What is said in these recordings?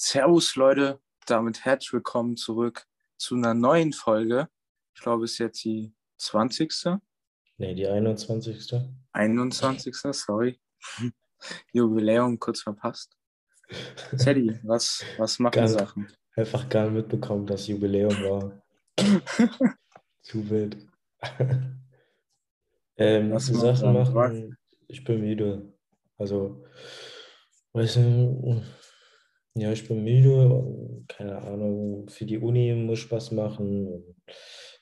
Servus Leute, damit herzlich willkommen zurück zu einer neuen Folge. Ich glaube, es ist jetzt die 20. Nee, die 21. 21. Sorry. Jubiläum kurz verpasst. Teddy, was, was machen Gar- Sachen? Einfach gar nicht mitbekommen, dass Jubiläum war. Zu wild. ähm, Was Sachen machen? machen, ich bin müde. Also, weiß nicht, ja, ich bin müde, keine Ahnung, für die Uni muss was machen.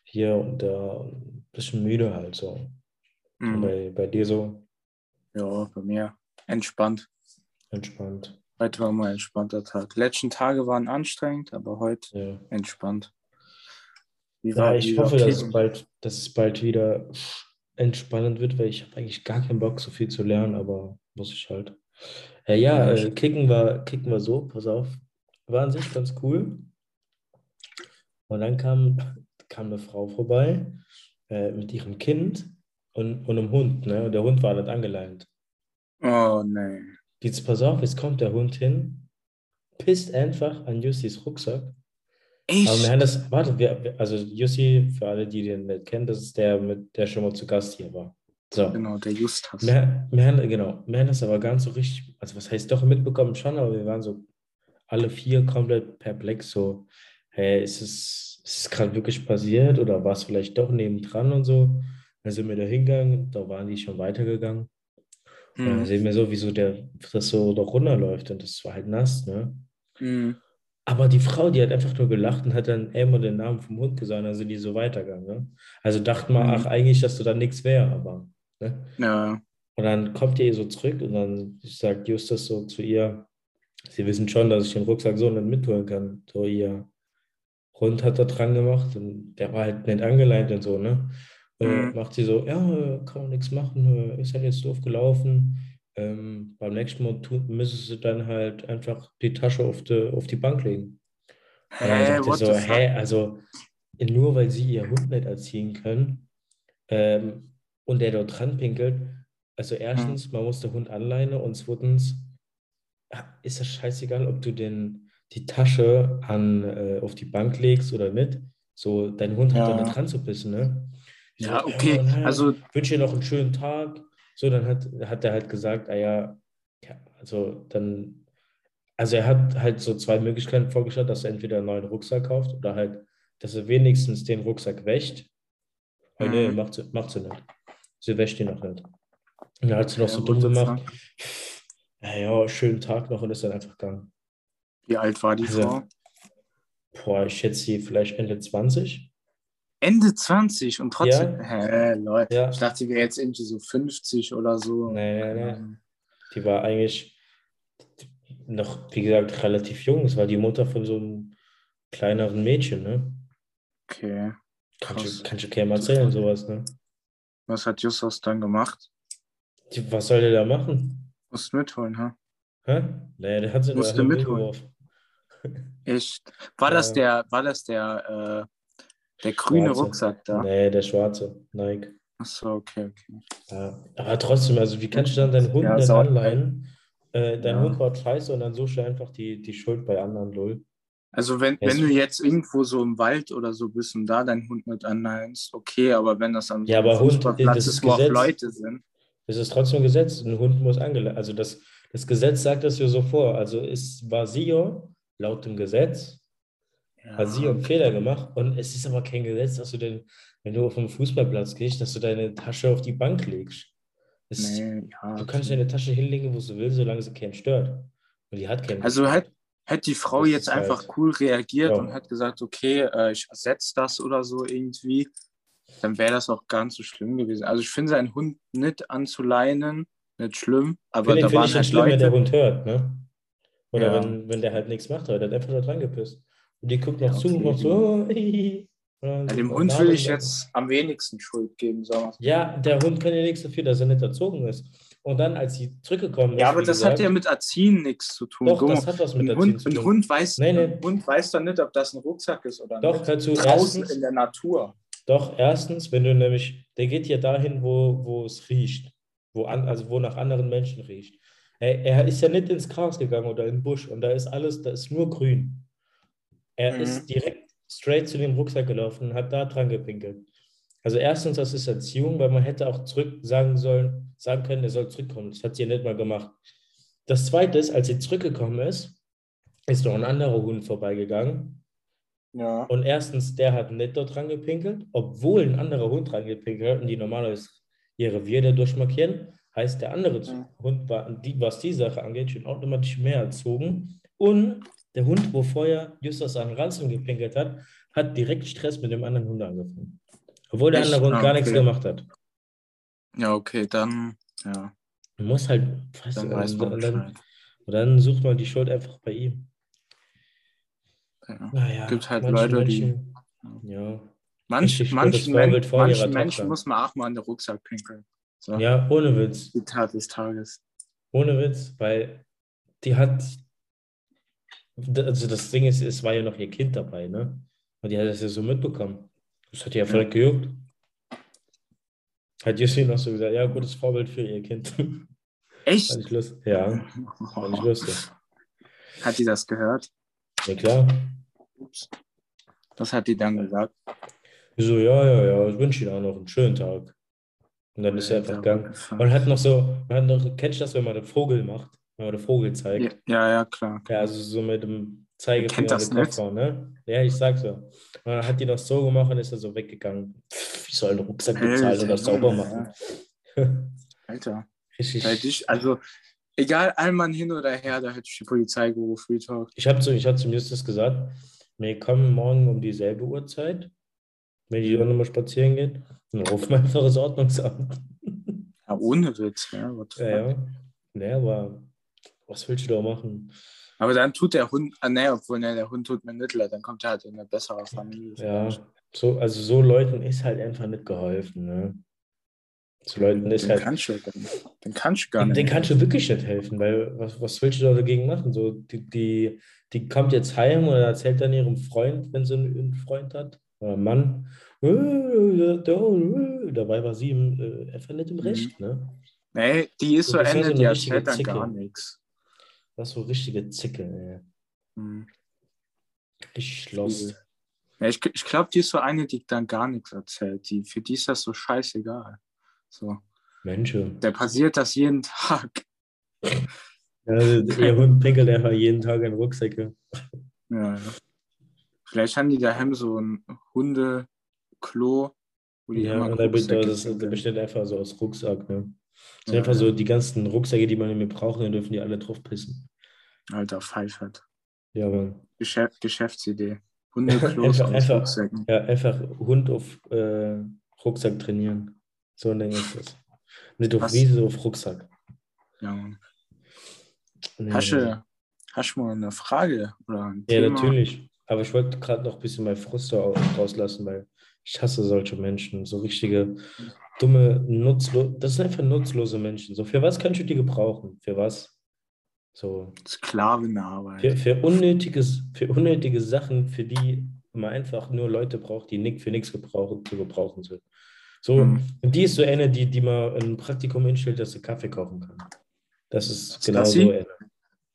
Hier und da, ein bisschen müde halt so. Mhm. Bei, bei dir so Ja, bei mir entspannt. entspannt. Heute war mal ein entspannter Tag. Die letzten Tage waren anstrengend, aber heute Ja. entspannt. Wie Ja, war- ich hoffe, dass es, bald, dass es bald wieder entspannend wird, weil ich habe eigentlich gar keinen Bock, so viel zu lernen, aber muss ich halt. Ja, Ja, äh, kicken war, kicken war so, pass auf, war an sich ganz cool. Und dann kam, kam eine Frau vorbei äh, mit ihrem Kind und, und einem Hund, ne? Und der Hund war nicht angeleint. Oh, nein. Jetzt pass auf, jetzt kommt der Hund hin, pisst einfach an Jussis Rucksack aber wir Echt? haben das, warte, wir, wir- also Jussi, für alle, die den nicht kennen, das ist der, mit, der schon mal zu Gast hier war. So. Genau, der Justus. Wir, wir haben, genau, wir haben das aber gar nicht so richtig, also was heißt doch mitbekommen schon, aber wir waren so alle vier komplett perplex, so, hey, ist es, ist es gerade wirklich passiert oder war es vielleicht doch nebendran und so? Dann sind wir da hingegangen, da waren die schon weitergegangen. Und dann Mhm. sehen wir so, wieso der, das so da runterläuft und das war halt nass, ne? Mhm. Aber die Frau, die hat einfach nur gelacht und hat dann immer den Namen vom Hund gesagt, dann sind die so weitergegangen. Ne? Also dachte man, Mhm. ach, eigentlich, dass du da nichts wäre, aber. Ne? Ja. Und dann kommt ihr so zurück und dann sagt Justus so zu ihr, sie wissen schon, dass ich den Rucksack so nicht mitholen kann. So, ihr Hund hat da dran gemacht und der war halt nicht angeleint und so, ne? Und Mhm. macht sie so, ja, kann man nichts machen, ist halt jetzt doof gelaufen. Ähm, beim nächsten Mal müsstest du dann halt einfach die Tasche auf die, auf die Bank legen. Und dann sagt er so, hä, also nur weil sie ihr Hund nicht erziehen können ähm, und der dort dran pinkelt, also erstens, man muss den Hund anleihen und zweitens ah, ist das scheißegal, ob du den, die Tasche an, äh, auf die Bank legst oder nicht. So, dein Hund hat da Ja. nicht dran zu bissen, ne? Ich Ja, so, okay. na, Also, wünsche dir noch einen schönen Tag. So, dann hat, hat er halt gesagt, ah ja, ja, also dann, also er hat halt so zwei Möglichkeiten vorgestellt, dass er entweder einen neuen Rucksack kauft oder halt, dass er wenigstens den Rucksack wäscht. Aber nee, Mhm. macht sie, macht sie nicht. Sie ihn noch nicht. Und dann hat sie noch so Ja, dumm gemacht. Ja, ja, schönen Tag noch und ist dann einfach gegangen. wie alt war die Also- Frau? Boah, ich schätze sie vielleicht Ende 20. Ende 20 und trotzdem. Hä, Leute. Ja. Ich dachte, die wäre jetzt irgendwie so 50 oder so. Nee, nee, nee. Die war eigentlich noch, wie gesagt, relativ jung. Es war die Mutter von so einem kleineren Mädchen, ne? Okay. Kannst du, kannst du keinem erzählen, sowas, ne? Was hat Justus dann gemacht? Was soll der da machen? Musst mitholen, ha? Hä? Nee, der hat sie Musste mitholen. Echt? War das der, war das der, äh, der grüne Schwarze. Rucksack da? Nee, der schwarze, Nike. Achso, okay, okay. Ja. Aber trotzdem, also wie kannst du dann deinen Hund Ja, nicht sau- anleihen? Äh, dein Ja. Hund war scheiße und dann suchst du einfach die, die Schuld bei anderen, lol. Also wenn, Ja, wenn du jetzt irgendwo so im Wald oder so bist und da deinen Hund mit anleihst, okay, aber wenn das am Ja, aber Hund, ist, ist wo auch Gesetz. Leute sind. Es ist trotzdem Gesetz, ein Hund muss angeleitet. Also das, das Gesetz sagt das ja so vor. Also es war ja laut dem Gesetz, hat sie einen Fehler gemacht und es ist aber kein Gesetz, dass du denn, wenn du auf den Fußballplatz gehst, dass du deine Tasche auf die Bank legst. Es, Nee, ja, Du kannst okay. deine Tasche hinlegen, wo du willst, solange sie keinen stört. Und die hat keinen. Also gestört. Hätte hätt die Frau Das jetzt ist halt- einfach cool reagiert Ja. und hat gesagt, okay, äh, ich ersetze das oder so irgendwie, dann wäre das auch gar nicht so schlimm gewesen. Also ich finde seinen Hund nicht anzuleinen, nicht schlimm, aber Finde da find waren halt nicht schlimm, wenn der Leute. Hund hört, ne? Oder Ja. wenn, wenn der halt nichts macht, aber der hat einfach nur dran gepisst. Und die guckt noch Ja, zu und macht so. Oh, Ja, dem von Hund da will ich da. jetzt am wenigsten Schuld geben, sagen wir Ja, der Hund kann ja nichts dafür, dass er nicht erzogen ist. Und dann, als sie zurückgekommen ist. Ja, aber das gesagt, hat ja mit Erziehen nichts zu tun. Doch, Guck das hat was mit ein Erziehen Hund, zu ein tun. Hund weiß, Nee, nee. ein Hund weiß doch nicht, ob das ein Rucksack ist oder Doch, nicht. hör zu, Draußen erstens- in der Natur. Doch, erstens, wenn du nämlich, der geht ja dahin, wo, wo es riecht, wo an, also wo nach anderen Menschen riecht. Er, er ist ja nicht ins Gras gegangen oder in den Busch und da ist alles, da ist nur grün. Er Mhm. ist direkt straight zu dem Rucksack gelaufen und hat da dran gepinkelt. Also erstens, das ist Erziehung, weil man hätte auch zurück sagen sollen, sagen können, er soll zurückkommen. Das hat sie ja nicht mal gemacht. Das zweite ist, als sie zurückgekommen ist, ist noch ein anderer Hund vorbeigegangen. Ja. Und erstens, der hat nicht dort dran gepinkelt, obwohl ein anderer Hund dran gepinkelt hat und die normalerweise ihr Revier da durchmarkieren. Heißt, der andere Ja. Hund war, die, was die Sache angeht, schon automatisch mehr erzogen. Und der Hund, wo vorher Justus an Ranzen gepinkelt hat, hat direkt Stress mit dem anderen Hund angefangen. Obwohl der andere Ah, gar nichts okay. gemacht hat. Ja, okay, dann, ja, Man muss halt, weißt dann du, weiß und, man und, dann, und dann sucht man die Schuld einfach bei ihm. Ja. Naja, Gibt halt manche Leute, die- Menschen, ja. Manch, Richtig manchen, Men Vorbild vor ihrer manchen Menschen muss man auch mal an den Rucksack pinkeln. So, ja, ohne Witz. die Tat des Tages. Ohne Witz, weil die hat, also das Ding ist, es war ja noch ihr Kind dabei, ne? Und die hat das ja so mitbekommen. Das hat die ja voll Ja. gejuckt. Hat Jussi noch so gesagt, ja, gutes Vorbild für ihr Kind. Fand Echt? ich lustig. Ja, fand ich lustig. Hat die das gehört? Ja, klar. Ups. Was hat die dann gesagt? So, ja, ja, ja, ich wünsche Ihnen auch noch einen schönen Tag. Und dann ist er einfach gegangen. Man hat noch so, man hat noch, kennst du das, wenn man den Vogel macht? Wenn man den Vogel Ja, zeigt? ja, ja, klar. Ja, also so mit dem Zeigefinger kennt das Kopf hauen, ne? Ja, ich sag so. Und dann hat die noch so gemacht und ist er so weggegangen. Pff, ich soll einen Rucksack bezahlen oder sauber machen. Alter. Richtig. Also, egal, Allmann hin oder her, da hätte ich die Polizei gerufen, Retalk. Ich habe zu, ich hab zum Justus gesagt, wir kommen morgen um dieselbe Uhrzeit, wenn die Sonne mal spazieren geht. Dann rufen wir einfach das Ordnungsamt. Ja, ohne Witz, ja. Ja, ja. Naja, aber was willst du da machen? Aber dann tut der Hund, ah, ne, obwohl, ne, der Hund tut mir nicht leid, dann kommt er halt in eine bessere Familie. Ja, so, also so Leuten ist halt einfach nicht geholfen. Ne? So Leuten ist Den halt. kannst du, den, den kannst du gar nicht. den kannst du wirklich nicht helfen, weil was, was willst du da dagegen machen? So, die, die, die kommt jetzt heim oder erzählt dann ihrem Freund, wenn sie einen, Freund hat, oder einen Mann, äh, äh, dabei war sie im, äh, einfach nicht im Mhm. Recht. Ne? Nee, die ist so ja Ende, so die erzählt dann Zicke. gar nichts. Das ist so richtige Zicke, ey. Hm. Richtig schloss. Ja, ich ich glaube, die ist so eine, die dann gar nichts erzählt. Die, für die ist das so scheißegal. So. Menschen. Der passiert das jeden Tag. Ja, ihr Hund pinkelt einfach jeden Tag in Rucksäcke. Ja, ja. Vielleicht haben die daheim so ein Hundeklo, wo die Ja, immer und da besteht einfach so aus Rucksack. Ne? Das sind einfach so die ganzen Rucksäcke, die man nicht mehr braucht, dann dürfen die alle drauf pissen. Alter, pfeifert. Ja, Mann. Geschäft, Geschäftsidee. Hundeklos Einfach- einfach-. Ja, einfach Hund auf äh, Rucksack trainieren. So ein Ding ist das. Nicht auf Was? Wiese, auf Rucksack. Ja, Mann. Nee, Hast du hast du mal eine Frage oder ein Ja, Thema? natürlich. Aber ich wollte gerade noch ein bisschen mein Frust rauslassen, weil ich hasse solche Menschen. So richtige, dumme, nutzlose. Das sind einfach nutzlose Menschen. So, für was kannst du die gebrauchen? Für was? So, Sklavenarbeit. für, für, unnötiges, für unnötige Sachen, für die man einfach nur Leute braucht, die nicht für nichts gebrauchen, zu gebrauchen sind. So, Mhm. und die ist so eine, die, die man in ein Praktikum hinstellt, dass sie Kaffee kochen kann. Das ist Was, genau dass so eine.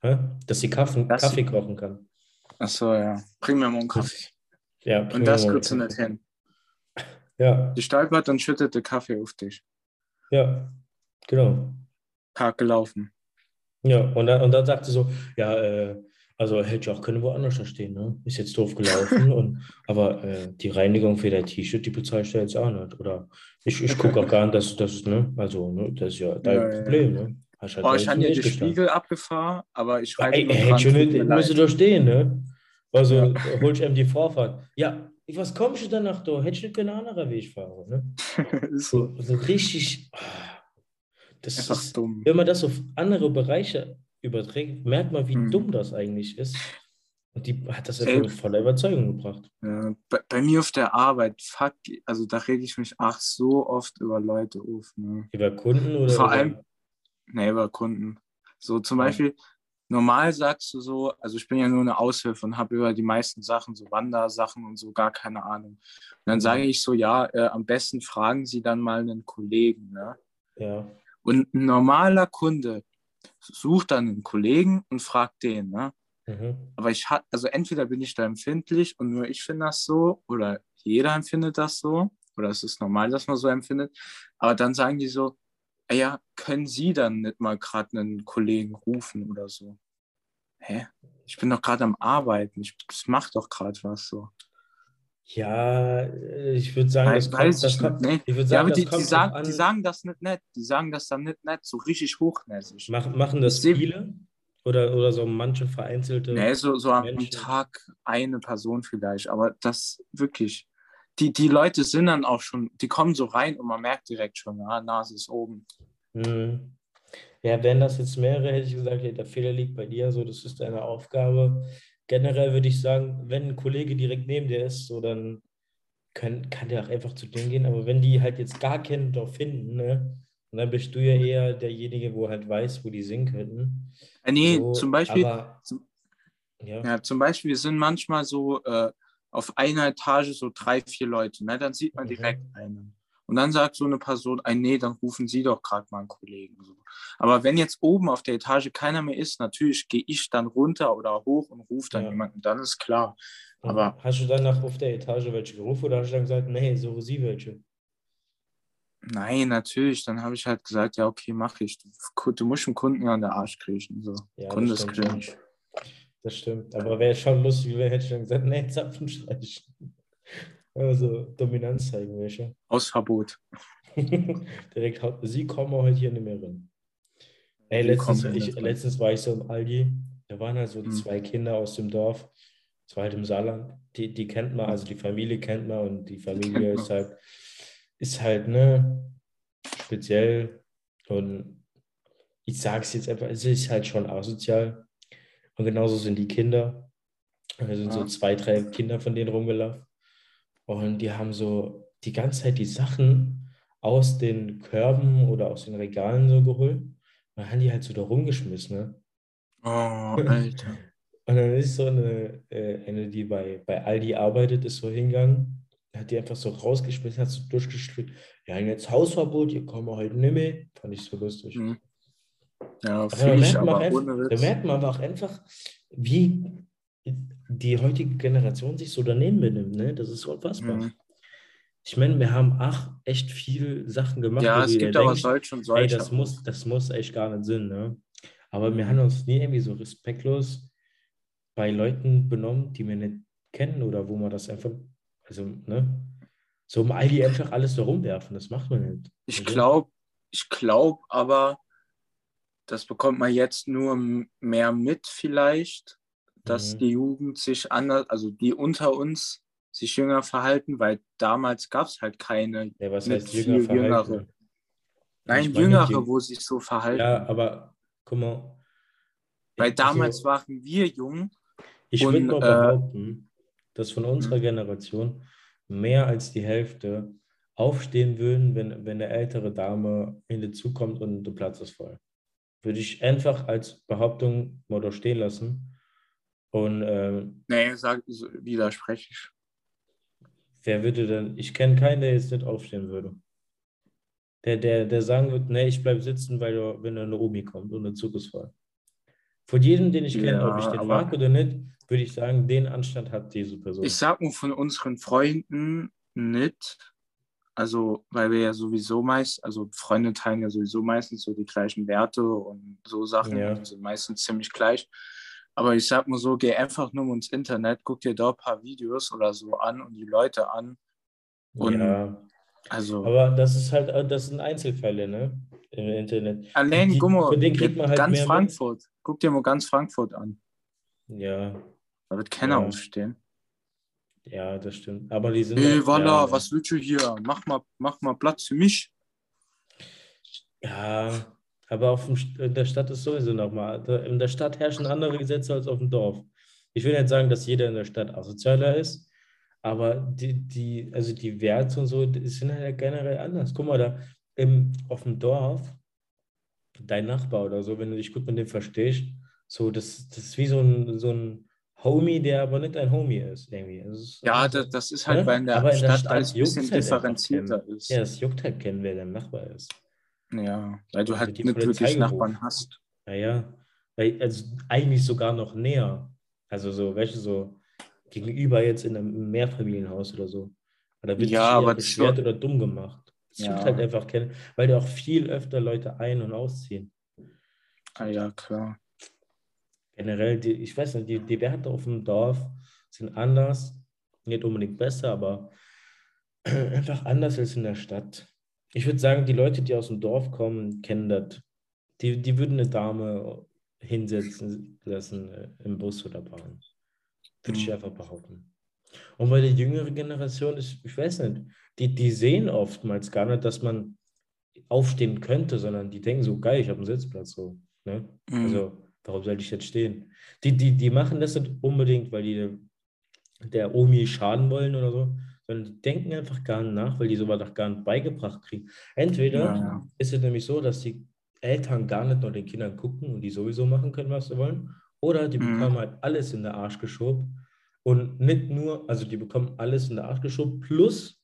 Hä? Dass sie Kaffee, Kaffee kochen kann. Achso, ja. Bring mir mal einen Kaffee. Ja, Und das kriegst du nicht hin. Ja, Die stolpert und schüttet den Kaffee auf dich. ja, genau. Park gelaufen. Ja, und dann, und dann sagt sie so, ja, äh, also hätte ich auch können woanders da stehen, ne? Ist jetzt doof gelaufen, und, aber äh, die Reinigung für dein T-Shirt, die bezahlst du jetzt auch nicht. Oder ich, ich gucke auch gar nicht, dass das, ne, also, ne, das ist ja dein Ja, ja, ja. Problem, ne? Hast halt Oh, ich habe ja gestanden. Spiegel abgefahren, aber ich schreibe ey, hätte schon nicht, müsste doch stehen, ne? Also Ja. holst du ihm die Vorfahrt. Ja, was kommst du danach da? Hättest du nicht einen anderen Weg fahren, ne? So. So, richtig. ah, Das Einfach ist, dumm. wenn man das auf andere Bereiche überträgt, merkt man, wie Hm. dumm das eigentlich ist. Und die hat das einfach mit voller Überzeugung gebracht. Ja, bei, bei mir auf der Arbeit, fuck, also da rege ich mich ach so oft über Leute auf. Ne? Über Kunden oder Vor über, allem- Nee, über Kunden. So zum Ja. Beispiel, normal sagst du so, also ich bin ja nur eine Aushilfe und habe über die meisten Sachen, so Wandersachen und so, gar keine Ahnung. Und dann sage ich so, ja, äh, am besten fragen Sie dann mal einen Kollegen. Ne? ja, Und ein normaler Kunde suche dann einen Kollegen und frage den, ne? Mhm. Aber ich hatte, also entweder bin ich da empfindlich und nur ich finde das so oder jeder empfindet das so oder es ist normal, dass man so empfindet. Aber dann sagen die so, "Ah ja, können Sie dann nicht mal gerade einen Kollegen rufen oder so? Hä? Ich bin doch gerade am Arbeiten. Ich, ich mache doch gerade was so. Ja, äh, ich würde sagen, das Weiß, kommt, weiß das ich kommt, nicht. Ich würde Ja, sagen, aber das die, die, sagen, die sagen das nicht nett. Die sagen das dann nicht nett, so richtig hochnäsig. Mach, machen das viele? Oder, oder so manche vereinzelte Nee, so, so am? Tag eine Person vielleicht, aber das wirklich. Die, die Leute sind dann auch schon, die kommen so rein und man merkt direkt schon, ah, Nase ist oben. Mhm. Ja, wären das jetzt mehrere, hätte ich gesagt, hey, der Fehler liegt bei dir, so, das ist deine Aufgabe. Generell würde ich sagen, wenn ein Kollege direkt neben dir ist, so, dann kann, kann der auch einfach zu denen gehen. Aber wenn die halt jetzt gar keinen dort finden, ne, und dann bist du ja eher derjenige, wo halt weiß, wo die singen könnten. Äh, nee, So, zum Beispiel, Aber, zum- ja, ja, zum Beispiel, wir sind manchmal so äh, auf einer Etage so drei, vier Leute, ne? Dann sieht man direkt einen. Und dann sagt so eine Person, ein, nee, dann rufen Sie doch gerade mal einen Kollegen. So. Aber wenn jetzt oben auf der Etage keiner mehr ist, natürlich gehe ich dann runter oder hoch und rufe dann Ja. jemanden, dann ist klar. Aber hast du dann nach auf der Etage welche gerufen oder hast du dann gesagt, nee, so sie welche? nein, natürlich, dann habe ich halt gesagt, ja, okay, mache ich. Du, du musst dem Kunden ja an der Arsch kriechen. So. Ja, Kunde ist cringe. Schon. Das stimmt. Aber wäre schon lustig, wenn hätte ich dann gesagt, nee, Zapfen streichen. Also Dominanz zeigen, welche. Hausverbot. Direkt, haut- sie kommen heute hier nicht mehr rein. Ey, letztens, ich, letztens war ich so im Aldi, da waren halt so Mhm. zwei Kinder aus dem Dorf, das war halt im Saarland, die, die kennt man, also die Familie kennt man und die Familie ist halt, ist halt, ne, speziell und ich sage es jetzt einfach, es ist halt schon asozial und genauso sind die Kinder, da sind so Ja. zwei, drei Kinder von denen rumgelaufen und die haben so die ganze Zeit die Sachen aus den Körben oder aus den Regalen so geholt. Und dann haben die halt so da rumgeschmissen. Ne? Oh, Alter. Und dann ist so eine, äh, eine die bei, bei Aldi arbeitet, ist so hingegangen, hat die einfach so rausgeschmissen, hat so durchgestrichen. Ja, jetzt Hausverbot, ihr kommt heute nicht mehr. Fand ich so lustig. Mhm. Ja, Aber da fühle ich merkt, man aber auch einfach, da merkt man aber auch einfach, wie die heutige Generation sich so daneben benimmt. Ne? Das ist unfassbar. Mhm. Ich meine, wir haben ach echt viel Sachen gemacht, Ja, es gibt aber solche und ey, solche. das muss, das muss echt gar nicht Sinn, ne? Aber wir Mhm. haben uns nie irgendwie so respektlos bei Leuten benommen, die wir nicht kennen oder wo man das einfach, also, ne? So im Aldi einfach alles so rumwerfen, das macht man nicht. Ich Okay? glaube, ich glaube aber, das bekommt man jetzt nur mehr mit vielleicht, dass Mhm. die Jugend sich anders, also die unter uns sich jünger verhalten, weil damals gab es halt keine, Ja, was heißt jünger verhalten? Jüngere. Nein, Jüngere, die- wo sich so verhalten. Ja, aber guck mal. weil damals also, waren wir jung. Ich würde mal äh, behaupten, dass von unserer Mhm. Generation mehr als die Hälfte aufstehen würden, wenn, wenn eine ältere Dame hinzukommt und der Platz ist voll. Würde ich einfach als Behauptung mal stehen lassen. Und ähm, Nee, sag, widerspreche ich. wer würde denn, ich kenne keinen, der jetzt nicht aufstehen würde. Der, der, der sagen wird, nee, ich bleibe sitzen, weil da, wenn da eine Omi kommt und ist voll. Von jedem, den ich kenne, Ja, ob ich den mag oder nicht, würde ich sagen, den Anstand hat diese Person. Ich sag nur von unseren Freunden nicht. Also, weil wir ja sowieso meist, also Freunde teilen ja sowieso meistens so die gleichen Werte und so Sachen Ja. sind meistens ziemlich gleich. Aber ich sag mal so, geh einfach nur ins Internet, guck dir da ein paar Videos oder so an und die Leute an. Und ja, also, aber das ist halt, das sind Einzelfälle, ne? Im Internet. allein, guck mal, denen kriegt man halt ganz mehr mit. Frankfurt. Guck dir mal ganz Frankfurt an. Ja, Da wird keiner Ja. aufstehen. Ja, das stimmt. Aber die sind. Ey, auch- Walla, ja, was willst du hier? Mach mal, mach mal Platz für mich. Ja, aber auf dem, in der Stadt ist sowieso nochmal. In der Stadt herrschen andere Gesetze als auf dem Dorf. Ich will nicht sagen, dass jeder in der Stadt asozialer ist, aber die, die, also die Werte und so, die sind halt generell anders. Guck mal, da im, auf dem Dorf, dein Nachbar oder so, wenn du dich gut mit dem verstehst, so, das, das ist wie so ein, so ein Homie, der aber nicht ein Homie ist, irgendwie. Ist, Ja, also- das, das ist halt, Ne? weil in der, Aber in der Stadt, Stadt alles ein bisschen halt differenzierter ist. ja, das juckt halt kennen, wer dein Nachbar ist. Ja, weil du Da halt nicht Polizei wirklich gerufen. Nachbarn hast. Naja, also eigentlich sogar noch näher. Also so, welche so gegenüber jetzt in einem Mehrfamilienhaus oder so. Oder wird Ja, aber beschwert oder dumm gemacht. Das Ja. tut halt einfach kennen, weil da auch viel öfter Leute ein- und ausziehen. Ah ja, klar. Generell, die, ich weiß nicht, die, die Werte auf dem Dorf sind anders, nicht unbedingt besser, aber einfach anders als in der Stadt. Ich würde sagen, die Leute, die aus dem Dorf kommen, kennen das. Die, die würden eine Dame hinsetzen lassen äh, im Bus oder Bahn. Würde ich Mhm. einfach behaupten. Und bei der jüngeren Generation ist, ich weiß nicht, die, die sehen oftmals gar nicht, dass man aufstehen könnte, sondern die denken so, geil, ich habe einen Sitzplatz. So, ne? Mhm. Also, warum sollte ich jetzt stehen? Die, die, die machen das nicht unbedingt, weil die der Omi schaden wollen oder so, sondern die denken einfach gar nicht nach, weil die sowas auch gar nicht beigebracht kriegen. Entweder Ja, ja. ist es nämlich so, dass die Eltern gar nicht nur den Kindern gucken und die sowieso machen können, was sie wollen, oder die Mhm. bekommen halt alles in der Arsch geschoben und nicht nur, also die bekommen alles in der Arsch geschoben, plus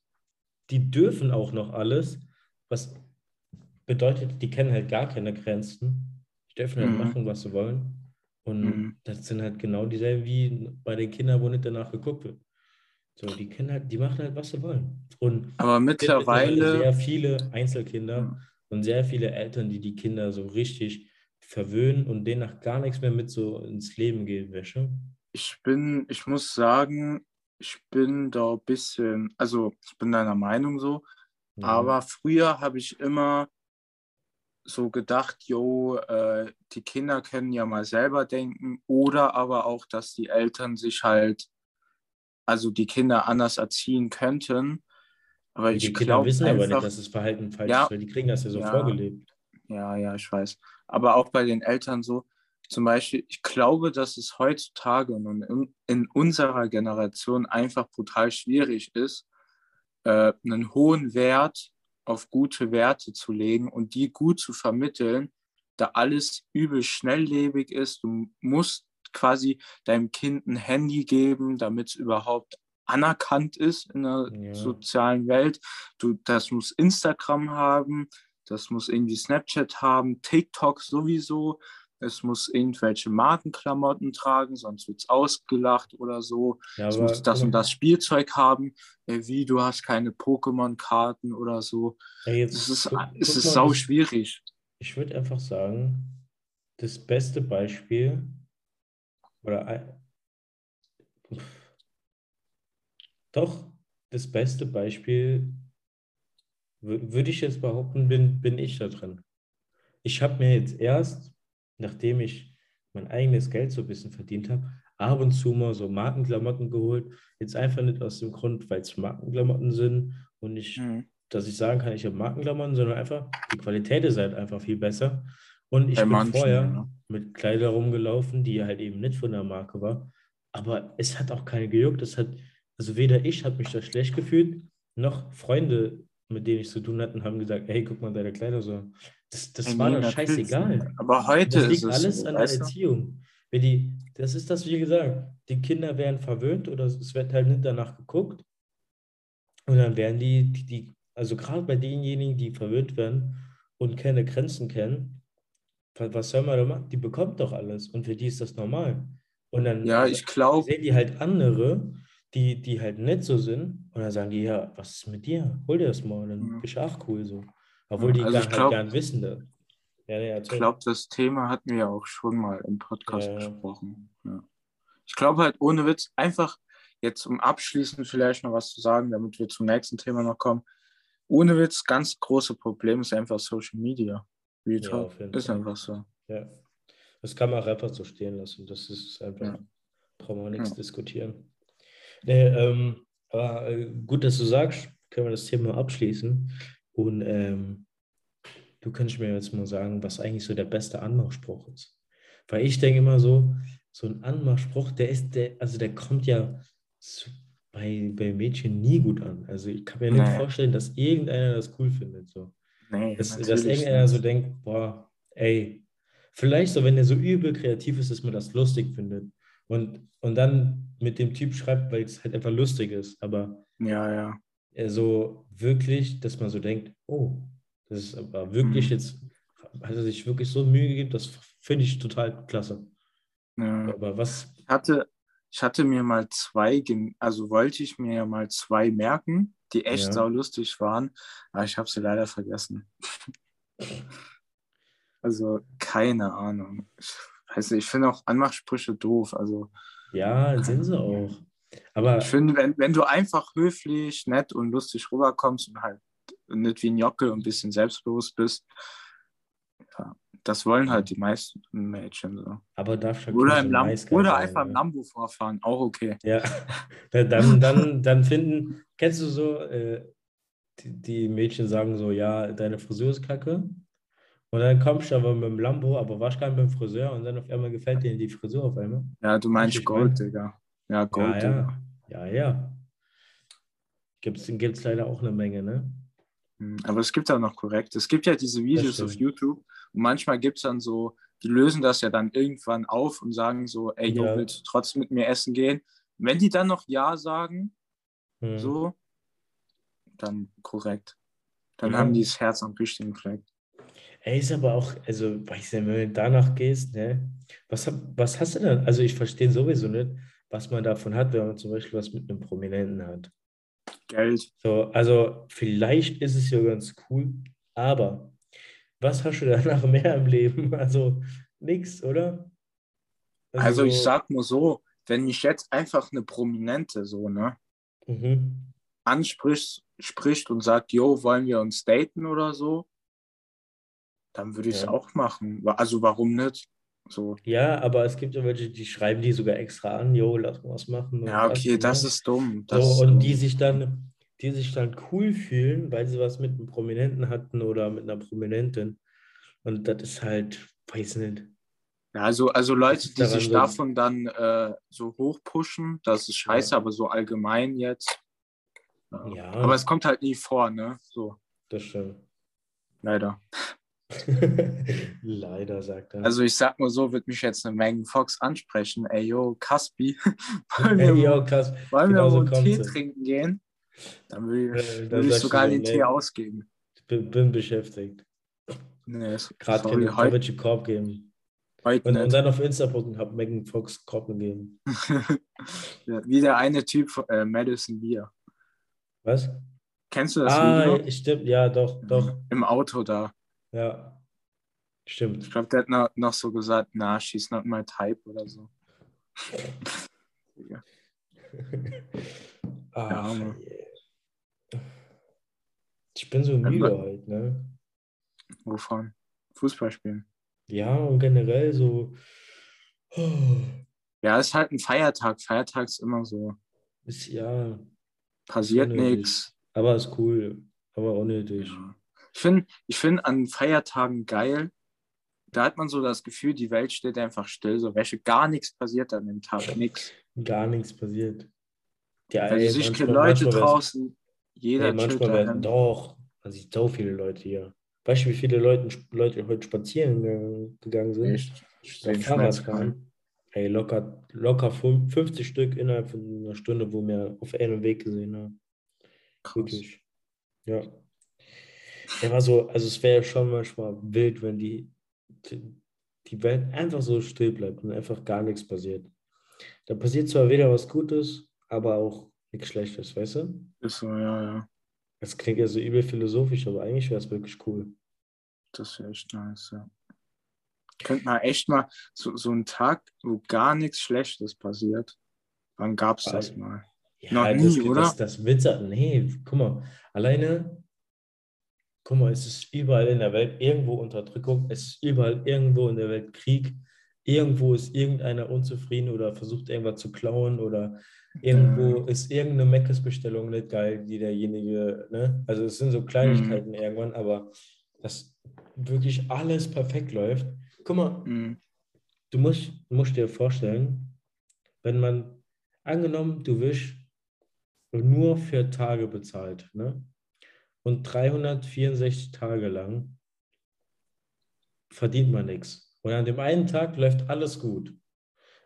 die dürfen auch noch alles, was bedeutet, die kennen halt gar keine Grenzen. Dürfen halt Mhm. machen, was sie wollen. Und Mhm. das sind halt genau dieselben wie bei den Kindern, wo nicht danach geguckt wird. So, die können halt, die machen halt, was sie wollen. Und Aber es gibt mittlerweile mittlerweile, sehr viele Einzelkinder Ja. und sehr viele Eltern, die die Kinder so richtig verwöhnen und denen nach gar nichts mehr mit so ins Leben gehen, wäsche. ich bin, ich muss sagen, ich bin da ein bisschen, also ich bin deiner Meinung so, aber früher habe ich immer so gedacht, jo, äh, die Kinder können ja mal selber denken oder aber auch, dass die Eltern sich halt, also die Kinder anders erziehen könnten. Aber die ich Kinder glaube wissen aber nicht, einfach, dass das Verhalten falsch Ja. ist, weil die kriegen das ja so Ja. vorgelebt. Ja, ja, ich weiß. Aber auch bei den Eltern so, zum Beispiel, ich glaube, dass es heutzutage und in, in unserer Generation einfach brutal schwierig ist, äh, einen hohen Wert auf gute Werte zu legen und die gut zu vermitteln, da alles übel schnelllebig ist. Du musst quasi deinem Kind ein Handy geben, damit es überhaupt anerkannt ist in der Ja. sozialen Welt. Du, das muss Instagram haben, das muss irgendwie Snapchat haben, TikTok sowieso. Es muss irgendwelche Markenklamotten tragen, sonst wird es ausgelacht oder so. Ja, Es muss das und das Spielzeug haben, äh, wie du hast keine Pokémon-Karten oder so. Ey, jetzt Es ist, guck- es guck ist mal, sau schwierig. Ich würde einfach sagen, das beste Beispiel oder doch das beste Beispiel wür- würde ich jetzt behaupten, bin, bin ich da drin. Ich habe mir jetzt erst, nachdem ich mein eigenes Geld so ein bisschen verdient habe, ab und zu mal so Markenklamotten geholt. Jetzt einfach nicht aus dem Grund, weil es Markenklamotten sind und ich Mhm. dass ich sagen kann, ich habe Markenklamotten, sondern einfach, die Qualität ist halt einfach viel besser. Und ich Bei bin manchen, vorher ja. mit Kleider rumgelaufen, die halt eben nicht von der Marke war. Aber es hat auch keine gejuckt. Es hat, also weder ich habe mich da schlecht gefühlt, noch Freunde, mit denen ich zu tun hatte, haben gesagt, hey, guck mal deine Kleider so. Das, das war nee, doch natürlich scheißegal. Aber heute Das ist liegt es alles an der? Erziehung. Wenn die, das ist das, wie gesagt, die Kinder werden verwöhnt oder es wird halt nicht danach geguckt. Und dann werden die, die, die also gerade bei denjenigen, die verwöhnt werden und keine Grenzen kennen, wa- was soll man da machen? Die bekommt doch alles und für die ist das normal. Und dann Ja, ich glaube, sehen die halt andere, die, die halt nicht so sind und dann sagen die, ja, was ist mit dir? Hol dir das mal, dann Ja. bist du auch cool so. Obwohl die also gar, ich halt glaub- gar nicht wissen. Da. Ja, ja, ich glaube, das Thema hatten wir ja auch schon mal im Podcast Ja, besprochen. Ich glaube halt, ohne Witz, einfach jetzt zum Abschließen vielleicht noch was zu sagen, damit wir zum nächsten Thema noch kommen. Ohne Witz, ganz große Problem ist einfach Social Media. Real ist einfach so. Ja. Das kann man auch einfach so stehen lassen. Das ist einfach, Ja. brauchen wir nichts Ja. diskutieren. Nee, ähm, aber äh, gut, dass du sagst, können wir das Thema abschließen. Und ähm, du könntest mir jetzt mal sagen, was eigentlich so der beste Anmachspruch ist. Weil ich denke immer so, so ein Anmachspruch, der ist, der, also der kommt ja bei, bei Mädchen nie gut an. Also ich kann mir nicht Nee. vorstellen, dass irgendeiner das cool findet. So. Nee, Dass, dass irgendeiner nicht. so denkt, boah, ey, vielleicht so, wenn er so übel kreativ ist, dass man das lustig findet. Und, und dann mit dem Typ schreibt, weil es halt einfach lustig ist. Aber Ja, ja. Er so wirklich, dass man so denkt, oh, das ist aber wirklich Mhm. jetzt hat er sich wirklich so Mühe gegeben, das finde ich total klasse. Ja. Aber was, Ich hatte, ich hatte mir mal zwei, also wollte ich mir mal zwei merken, die echt Ja. saulustig waren, aber ich habe sie leider vergessen. Also keine Ahnung. Ich weiß nicht, ich finde auch Anmachsprüche doof. Also ja, sind sie auch. Aber ich finde, wenn, wenn du einfach höflich, nett und lustig rüberkommst und halt nicht wie ein Jockel und ein bisschen selbstbewusst bist, ja, das wollen halt die meisten Mädchen so. Aber darf schon Oder, im Lam oder einfach im? Lambo vorfahren, auch okay. Ja, dann, dann, dann finden, kennst du so, äh, die, die Mädchen sagen so, ja, deine Frisur ist kacke. Und dann kommst du aber mit dem Lambo, aber warst gar nicht beim Friseur und dann auf einmal gefällt dir die Frisur auf einmal. Ja, du meinst Gold? Digga. Ja, Gold, Ja, ja, ja, ja. Gibt es leider auch eine Menge, ne? Hm, Aber es gibt auch noch korrekt. Es gibt ja diese Videos auf. YouTube und manchmal gibt es dann so, die lösen das ja dann irgendwann auf und sagen so, ey, jo, Ja. willst du trotzdem mit mir essen gehen? Wenn die dann noch Ja sagen, Hm. so, dann korrekt. Dann Ja. haben die das Herz am richtigen Fleck. Ey, ist aber auch, also, weiß nicht, wenn du danach gehst, ne? Was, hab- was hast du denn? Also, ich verstehe sowieso nicht, was man davon hat, wenn man zum Beispiel was mit einem Prominenten hat. Geld. So, also, vielleicht ist es ja ganz cool, aber was hast du danach mehr im Leben? Also, nix, oder? Also ich sag nur so, wenn mich jetzt einfach eine Prominente so, ne, Mhm. anspricht spricht und sagt, jo, wollen wir uns daten oder so, dann würde ich es Ja. auch machen. Also warum nicht? So. Ja, aber es gibt ja welche, die schreiben die sogar extra an, jo, lass mal was machen. Ja, okay, das ne? ist dumm. Das ist So, und dumm. die sich dann, die sich dann cool fühlen, weil sie was mit einem Prominenten hatten oder mit einer Prominentin. Und das ist halt, weiß nicht. Ja, also, also Leute, die sich davon dann äh, so hochpushen, das ist scheiße, aber so allgemein jetzt. Ja. Ja. Aber es kommt halt nie vor, ne? So, Das stimmt. leider. Leider, sagt er. Also ich sag nur so, wird mich jetzt eine Megan Fox ansprechen. Ey, yo, Caspi, wollen wir, Ey, mal- yo, krass. wollen wir mal so einen Tee sie. trinken gehen? Dann würde ich, Äh, würde ich sogar so, den. Tee ausgeben. Ich bin, bin beschäftigt. Nee, Gerade sorry, keine heute, Korb geben. heute Und, und dann auf Insta posten, hab Megan Fox Korb gegeben. ja, wie der eine Typ von äh, Madison Beer. Was? Kennst du das ah, Video? stimmt, ja, doch, doch. Im Auto da. Ja. Stimmt. Ich glaube, der hat noch, noch so gesagt, na, she's not my type oder so. Ja. Ach, je. Ich bin so müde heute, ne? Wovon? Fußball spielen. Ja, und generell so. Ja, ist halt ein Feiertag. Feiertag ist immer so. Ist ja, Passiert nichts. aber ist cool. Aber unnötig. Ja. Ich finde ich find an Feiertagen geil. Da hat man so das Gefühl, die Welt steht einfach still. So, welche gar nichts passiert an dem Tag. Nix. Gar nichts passiert. Ja, Weil ey, sich manchmal- Leute manchmal draußen. Jeder Ey, manchmal werden doch. Man sieht so viele Leute hier. Weißt du, wie viele Leute, Leute heute spazieren ge- gegangen sind? Echt? Schmerz Fahrradfahren. Ey, locker, locker fün- 50 Stück innerhalb von einer Stunde, wo wir auf einem Weg gesehen haben. Krass. Wirklich. Ja. Der war so, also es wäre schon manchmal wild, wenn die, die, Welt einfach so still bleibt und einfach gar nichts passiert. Da passiert zwar weder was Gutes, aber auch nichts Schlechtes, weißt du? Ist so, ja, ja. Das klingt ja so übel philosophisch, aber eigentlich wäre es wirklich cool. Das wäre echt nice, ja. Könnte man echt mal so, so einen Tag, wo gar nichts Schlechtes passiert. Wann gab es das mal? Ja, Noch das, nie, oder? Das, das Witzer, nee, guck mal, alleine, guck mal, es ist überall in der Welt irgendwo Unterdrückung, es ist überall irgendwo in der Welt Krieg, irgendwo ist irgendeiner unzufrieden oder versucht irgendwas zu klauen oder irgendwo ist irgendeine Meckesbestellung nicht geil, die derjenige, ne? Also es sind so Kleinigkeiten irgendwann, aber dass wirklich alles perfekt läuft. Guck mal, Mhm. du musst, musst dir vorstellen, wenn man, angenommen, du wirst nur für Tage bezahlt, ne? Und 364 Tage lang verdient man nichts. Und an dem einen Tag läuft alles gut.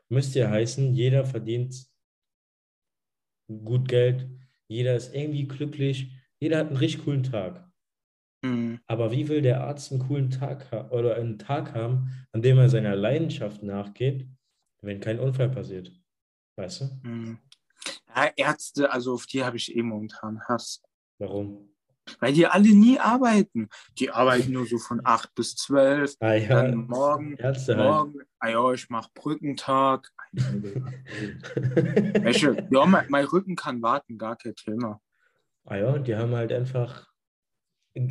Müsste ja heißen, jeder verdient gut Geld, jeder ist irgendwie glücklich, jeder hat einen richtig coolen Tag. Mhm. Aber wie will der Arzt einen coolen Tag oder einen Tag haben, an dem er seiner Leidenschaft nachgeht, wenn kein Unfall passiert? Weißt du? Mhm. Ja, Ärzte, also auf die habe ich eh momentan Hass. Warum? Weil die alle nie arbeiten. Die arbeiten nur so von 8 bis 12. Ah ja, Dann morgen, morgen, ah ja, ich mache Brückentag. Welche? Ja, mein, mein Rücken kann warten, gar kein Thema. Ah ja, die haben halt einfach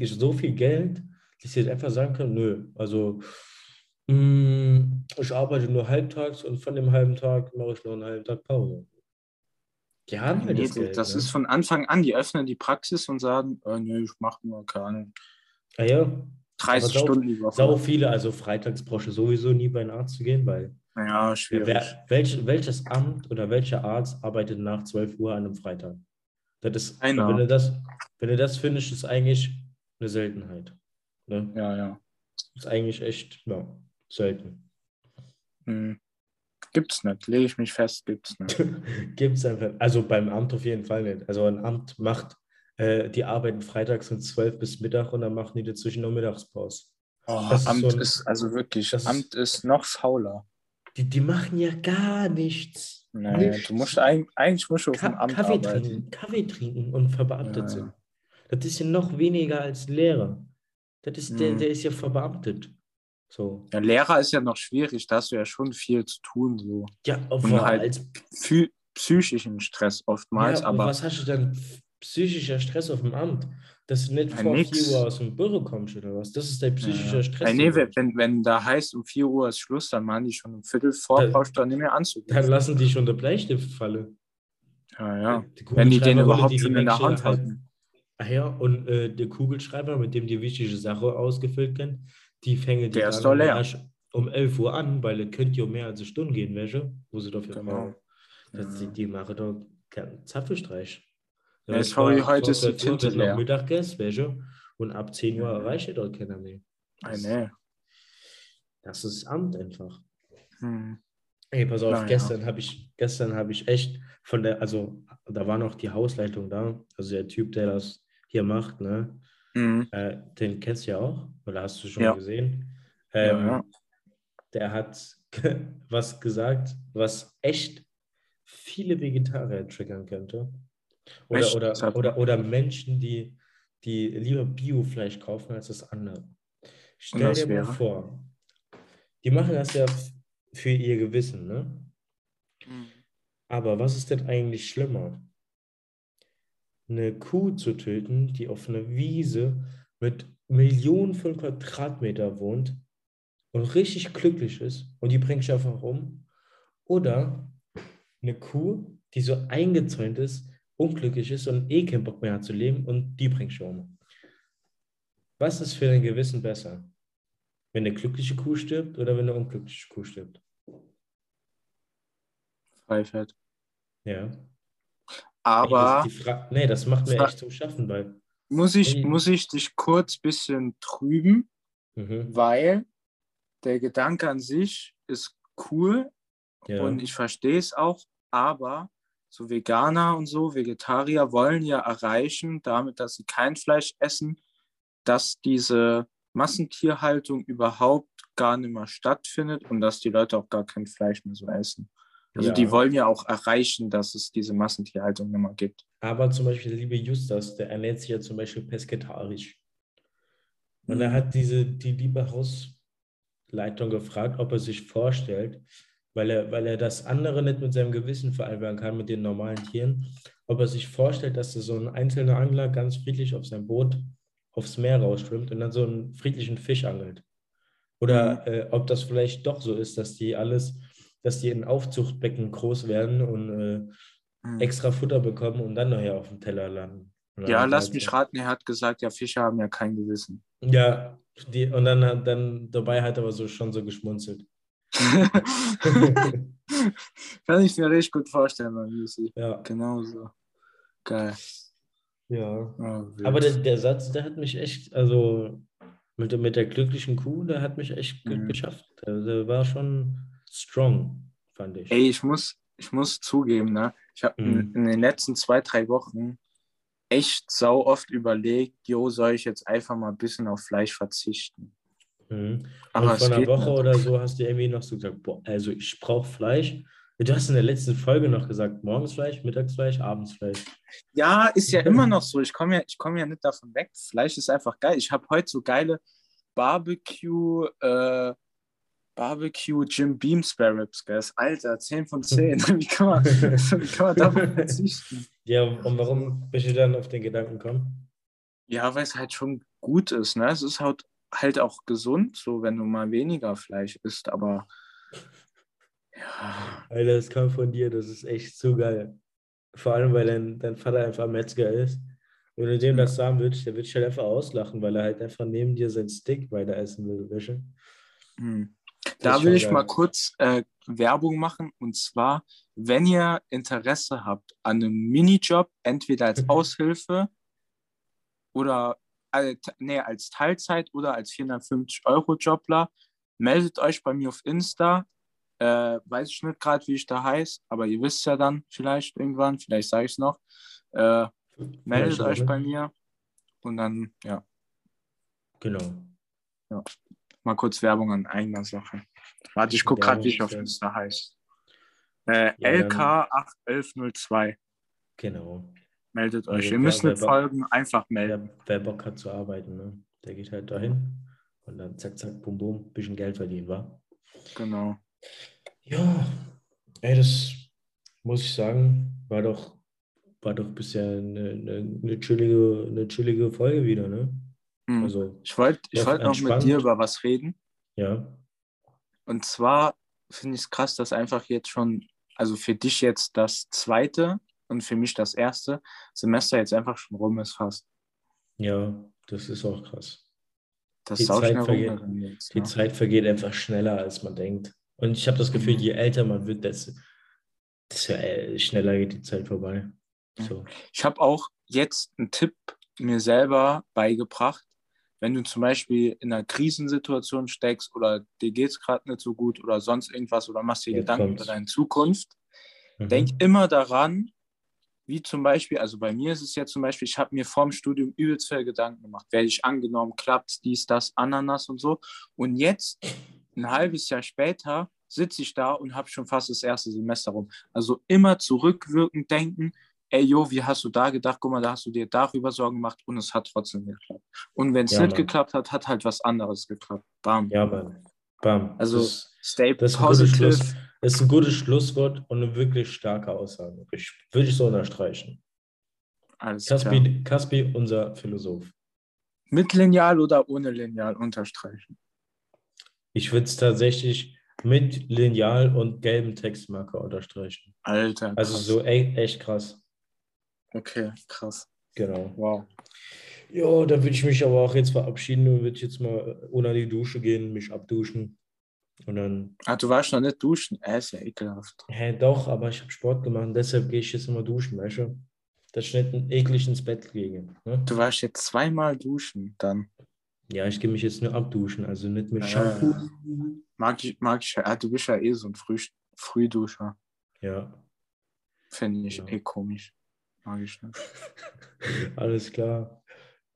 so viel Geld, dass sie jetzt einfach sagen können, nö, also mh, ich arbeite nur halbtags und von dem halben Tag mache ich noch einen halben Tag Pause. Die haben halt Nee, das Geld. das ne? ist von Anfang an, die öffnen die Praxis und sagen, äh, nee, ich mache nur keine Ahnung, ah ja, 30 Aber sau- Stunden die Woche. sau viele, also freitags brauchst du sowieso nie bei einem Arzt zu gehen, weil Ja, schwierig. wer, welch, welches Amt oder welcher Arzt arbeitet nach 12 Uhr an einem Freitag? Das ist, Keiner. wenn du das, wenn du das findest, ist eigentlich eine Seltenheit. Ne? Ja, ja. Ist eigentlich echt ja, selten. Hm. Gibt's nicht. Lege ich mich fest, gibt's nicht. Gibt es einfach, also beim Amt auf jeden Fall nicht. Also ein Amt macht, äh, die arbeiten freitags von 12 bis Mittag und dann machen die dazwischen noch Mittagspause. Oh, Das ist Amt so ein- ist also wirklich, das ist- Amt ist noch fauler. Die, die machen ja gar nichts. Nee, Nichts. du musst eigentlich, eigentlich musst du auf dem Amt Kaffee arbeiten. trinken, Kaffee trinken und verbeamtet Ja, sind. Das ist ja noch weniger als Lehrer. Das ist, der, Mhm. der ist ja verbeamtet. So. Ja, Lehrer ist ja noch schwierig, da hast du ja schon viel zu tun, so. Ja, Und halt als Psy psychischen Stress oftmals, ja, aber was hast du dann psychischer Stress auf dem Amt? Dass du nicht Ja, vor nix. 4 Uhr aus dem Büro kommst oder was? Das ist dein psychischer ja. Stress. Äh, nee, wenn, wenn, da heißt, um 4 Uhr ist Schluss, dann machen die schon um Viertel vor, Dann- brauchst du dann nicht mehr anzugehen. Dann lassen die schon der Bleistift fallen. Ja, ja. Die Wenn die den überhaupt die schon in der Hand halt- halten. Ah ja, und äh, der Kugelschreiber, mit dem die wichtige Sache ausgefüllt werden, die fängen die ist dann doch leer. um 11 Uhr an, weil es könnte ja mehr als eine Stunde gehen, welche, wo sie dafür Genau. brauchen. Das, die, die machen doch keinen Zapfelstreich. Ja, sorry, vor- heute ist die 12 Uhr Tinte noch leer. Mittag gegessen, welche, und ab 10 Uhr Ja. erreicht ihr dort keiner mehr. Ah, nee. Das ist Amt einfach. Hm. Ey, pass auf, Naja. gestern habe ich, gestern habe ich echt von der, also da war noch die Hausleitung da, also der Typ, der das hier macht, ne? Hm. Äh, den kennst du ja auch, oder hast du schon Ja. gesehen? Ja, Ähm, ja. Der hat was gesagt, was echt viele Vegetarier triggern könnte. Oder, Echt? oder, mal. oder, oder Menschen, die, die lieber Biofleisch kaufen als das andere. Stell dir mal wäre? vor, die machen das ja für ihr Gewissen, ne? Aber was ist denn eigentlich schlimmer? Eine Kuh zu töten, die auf einer Wiese mit Millionen von Quadratmeter wohnt und richtig glücklich ist und die bringst du einfach um? Oder eine Kuh, die so eingezäunt ist, unglücklich ist und eh keinen Bock mehr hat zu leben und die bringst du um? Was ist für dein Gewissen besser? Wenn eine glückliche Kuh stirbt oder wenn eine unglückliche Kuh stirbt? Freifeld. Ja. Aber das, nee, das macht mir echt zum Schaffen, weil. muss ich, Ey. muss ich dich kurz ein bisschen trüben, Mhm, weil der Gedanke an sich ist cool ja. und ich verstehe es auch, aber so Veganer und so, Vegetarier wollen ja erreichen, damit, dass sie kein Fleisch essen, dass diese Massentierhaltung überhaupt gar nicht mehr stattfindet und dass die Leute auch gar kein Fleisch mehr so essen. Also Ja. die wollen ja auch erreichen, dass es diese Massentierhaltung nicht mehr gibt. Aber zum Beispiel der liebe Justus, der ernährt sich ja zum Beispiel pesketarisch. Und Mhm. er hat diese, die liebe Hausleitung gefragt, ob er sich vorstellt, weil er, weil er das andere nicht mit seinem Gewissen vereinbaren kann, mit den normalen Tieren, ob er sich vorstellt, dass so ein einzelner Angler ganz friedlich auf sein Boot aufs Meer rausschwimmt und dann so einen friedlichen Fisch angelt. Oder äh, ob das vielleicht doch so ist, dass die alles, dass die in Aufzuchtbecken groß werden und äh, Mhm. extra Futter bekommen und dann nachher auf dem Teller landen. Ja, lass halt mich raten, er hat gesagt, ja, Fische haben ja kein Gewissen. Ja, die, und dann, dann dabei hat er aber so schon so geschmunzelt. Kann ich mir richtig gut vorstellen, Lucy. ja, Genau so. Geil. ja. Wild. Aber der, der Satz, der hat mich echt, also mit, der- mit der glücklichen Kuh, der hat mich echt gut Mhm. geschafft. Der, der war schon strong, fand ich. Ey, ich muss, ich muss zugeben, ne? Ich habe Mhm. in, in den letzten zwei, drei Wochen echt sau oft überlegt, jo, soll ich jetzt einfach mal ein bisschen auf Fleisch verzichten. Mhm. Aber vor einer Woche nicht. oder so hast du irgendwie noch so gesagt, boah, also ich brauche Fleisch. Du hast in der letzten Folge noch gesagt, morgens Fleisch, mittags Fleisch, abends Fleisch. Ja, ist ja immer noch so. Ich komme ja, ich komm ja nicht davon weg. Fleisch ist einfach geil. Ich habe heute so geile Barbecue, äh, Barbecue Jim Beam Spare Ribs, gell? Alter, 10 von 10. Wie kann man, wie kann man darauf verzichten? Ja, und warum bist du dann auf den Gedanken gekommen? Ja, weil es halt schon gut ist, ne? Es ist halt, halt auch gesund, so wenn du mal weniger Fleisch isst, aber ja, Alter, das kam von dir, das ist echt so geil. Vor allem, weil dein, dein Vater einfach Metzger ist. Wenn du dem das sagen würdest, der wird dich halt einfach auslachen, weil er halt einfach neben dir seinen Stick weiter essen will, Wäsche. hm. Da will ich geil. mal kurz äh, Werbung machen. Und zwar, wenn ihr Interesse habt an einem Minijob, entweder als Aushilfe oder äh, t- nee, als Teilzeit oder als 450-Euro-Jobler, meldet euch bei mir auf Insta. Äh, weiß ich nicht gerade, wie ich da heiße, aber ihr wisst ja dann vielleicht irgendwann, vielleicht sage ich es noch. Äh, meldet euch nicht. bei mir und dann, ja, Genau. Mal kurz Werbung an eigener Sache. Warte, ich gucke gerade, wie ich auf Insta heiße. Äh, Ja, dann- LK81102. Genau. Meldet euch. Also, Ihr müsst nicht folgen, einfach melden. Wer, wer Bock hat zu arbeiten, ne? der geht halt dahin und dann zack, zack, bum, bum, bisschen Geld verdienen, wa? Genau. Ja, ey, das muss ich sagen, war doch, war doch bisher eine, eine, eine, chillige, eine chillige Folge wieder, ne? Hm. Also, Ich wollte ich wollt noch mit dir über was reden. ja, Und zwar finde ich es krass, dass einfach jetzt schon, also für dich jetzt das zweite und für mich das erste Semester jetzt einfach schon rum ist fast. ja, das ist auch krass. Das Die Zeit vergeht. jetzt. Die Ne? Zeit vergeht einfach schneller, als man denkt. Und ich habe das Gefühl, Mhm. je älter man wird, desto, desto äh, schneller geht die Zeit vorbei. So. Ich habe auch jetzt einen Tipp mir selber beigebracht. Wenn du zum Beispiel in einer Krisensituation steckst oder dir geht es gerade nicht so gut oder sonst irgendwas oder machst dir Jetzt Gedanken kommt's. über deine Zukunft, Mhm. denk immer daran, wie zum Beispiel, also bei mir ist es jetzt zum Beispiel, ich habe mir vorm Studium übelst viele Gedanken gemacht. Werde ich angenommen, klappt dies, das, Ananas und so. Und jetzt, ein halbes Jahr später, sitze ich da und habe schon fast das erste Semester rum. Also immer zurückwirkend denken, ey, jo, wie hast du da gedacht? Guck mal, da hast du dir darüber Sorgen gemacht und es hat trotzdem geklappt. Und wenn es Ja, nicht Mann. geklappt hat, hat halt was anderes geklappt. Bam. Ja, Mann. Bam. Also das, stay das, ist ein gutes Schluss, positive. das ist ein gutes Schlusswort und eine wirklich starke Aussage. Ich, würde ich so unterstreichen. Alles klar. Kaspi, Kaspi, unser Philosoph. Mit Lineal oder ohne Lineal unterstreichen. Ich würde es tatsächlich mit Lineal und gelbem Textmarker unterstreichen. Alter. Also krass. so e echt krass. Okay, krass. Genau. Wow. Ja, da würde ich mich aber auch jetzt verabschieden und würde jetzt mal unter die Dusche gehen, mich abduschen. Und dann, Ah, du warst noch nicht duschen. Äh, ist ja ekelhaft. hä, doch, aber ich habe Sport gemacht, deshalb gehe ich jetzt immer duschen, weißt du? Dass ich nicht eklig ins Bett gehe. Ne? Du warst jetzt zweimal duschen, dann. Ja, ich gehe mich jetzt nur abduschen, also nicht mit Ah. Shampoo. Mag ich, mag ich ja. Ah, du bist ja eh so ein Früh, Frühduscher. Ja, Finde ich Ja. eh komisch. Mag ich nicht. alles klar.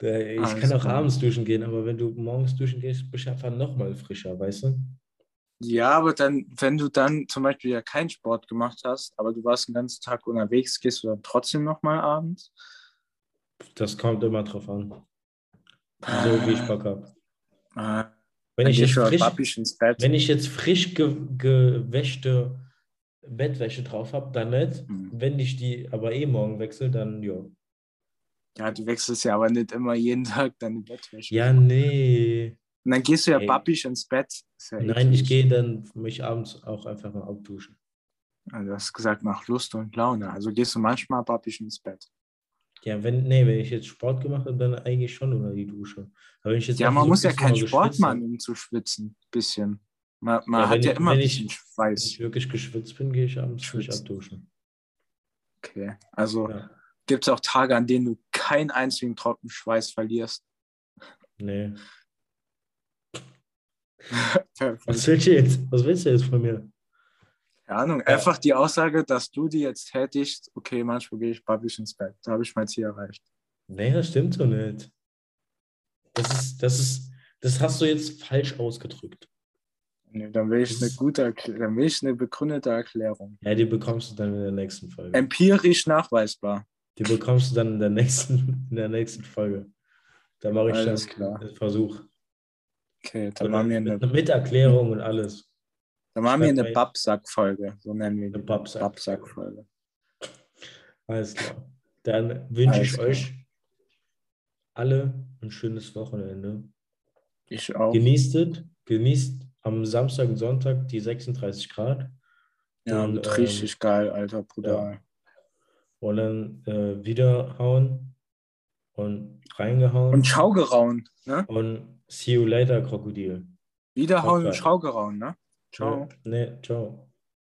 Ich Alles kann auch klar. abends duschen gehen, aber wenn du morgens duschen gehst, bist du einfach nochmal frischer, weißt du? Ja, aber dann, wenn du dann zum Beispiel ja keinen Sport gemacht hast, aber du warst den ganzen Tag unterwegs, gehst du dann trotzdem nochmal abends? Das kommt immer drauf an. So wie ich Bock habe. Ah, Wenn ich, frisch, wenn ich jetzt frisch ge gewäschte Bettwäsche drauf habe, dann nicht. Hm. Wenn ich die aber eh morgen wechsle, dann ja. Ja, du wechselst ja aber nicht immer jeden Tag deine Bettwäsche. Ja, nee. Und dann gehst du ja Ey. papisch ins Bett. Ja Nein, ich gehe dann mich abends auch einfach mal abduschen. Also du hast gesagt, nach Lust und Laune. Also gehst du manchmal papisch ins Bett. Ja, wenn, nee, wenn ich jetzt Sport gemacht habe, dann eigentlich schon unter die Dusche. Aber wenn ich jetzt Ja, man muss ja keinen Sport machen, um zu schwitzen. Bisschen. Man, man Ja, hat ja ich- immer wenn ich- bisschen Wenn Schweiß. ich wirklich geschwitzt bin, gehe ich abends frisch Schwitzt. abduschen. Okay. Also Ja. gibt es auch Tage, an denen du keinen einzigen Tropfen Schweiß verlierst. Nee. Was willst du jetzt? Was willst du jetzt von mir? Keine Ahnung. Einfach die Aussage, dass du die jetzt tätigst, okay, manchmal gehe ich papisch ins Bett. Da habe ich mein Ziel erreicht. Nee, das stimmt so nicht. Das ist, das ist, das hast du jetzt falsch ausgedrückt. Nee, dann will ich eine gute Erklärung, dann will ich eine begründete Erklärung. Ja, die bekommst du dann in der nächsten Folge. Empirisch nachweisbar. Die bekommst du dann in der nächsten, in der nächsten Folge. Da mache ich Alles dann klar. einen Versuch. Okay, dann machen wir eine, mit, Erklärung und alles. dann machen wir eine Babsack-Folge. So nennen wir die. Eine Babsack. Babsack-Folge. Alles klar. Dann wünsche ich klar. euch alle ein schönes Wochenende. Ich auch. Genießt es. Genießt am Samstag und Sonntag die 36 Grad. Ja, und, ähm, richtig geil, Alter, brutal. Und dann äh, wiederhauen und reingehauen. Und Schaugeraunen, ne? Und see you later, Krokodil. Wiederhauen und Okay. Schaugeraunen, ne? Ciao. Ne, ciao.